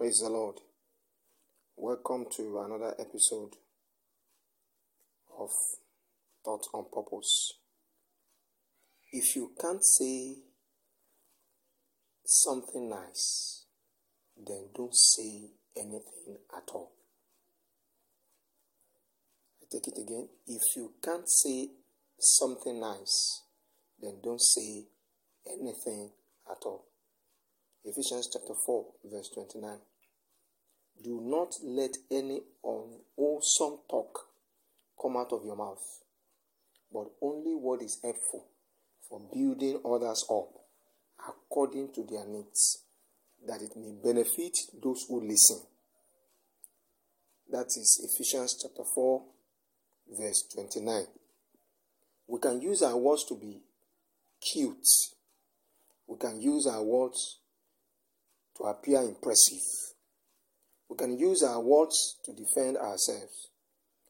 Praise the Lord. Welcome to another episode of Thoughts on Purpose. If you can't say something nice, then don't say anything at all. I take it again. If you can't say something nice, then don't say anything at all. Ephesians chapter 4, verse 29. Do not let any unwholesome talk come out of your mouth, but only what is helpful for building others up according to their needs, that it may benefit those who listen. That is Ephesians chapter 4, verse 29. We can use our words to be cute. We can use our words to appear impressive. We can use our words to defend ourselves.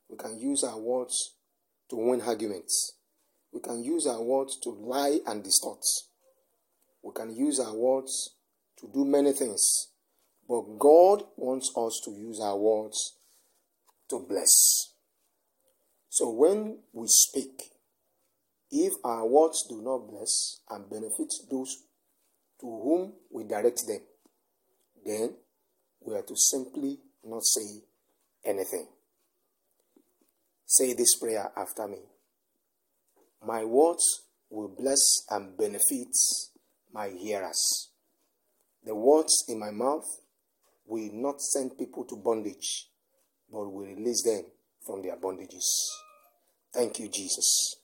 We can use our words to win arguments. We can use our words to lie and distort. We can use our words to do many things. But God wants us to use our words to bless. So when we speak, if our words do not bless and benefit those to whom we direct them, then we are to simply not say anything. Say this prayer after me. My words will bless and benefit my hearers. The words in my mouth will not send people to bondage, but will release them from their bondages. Thank you, Jesus.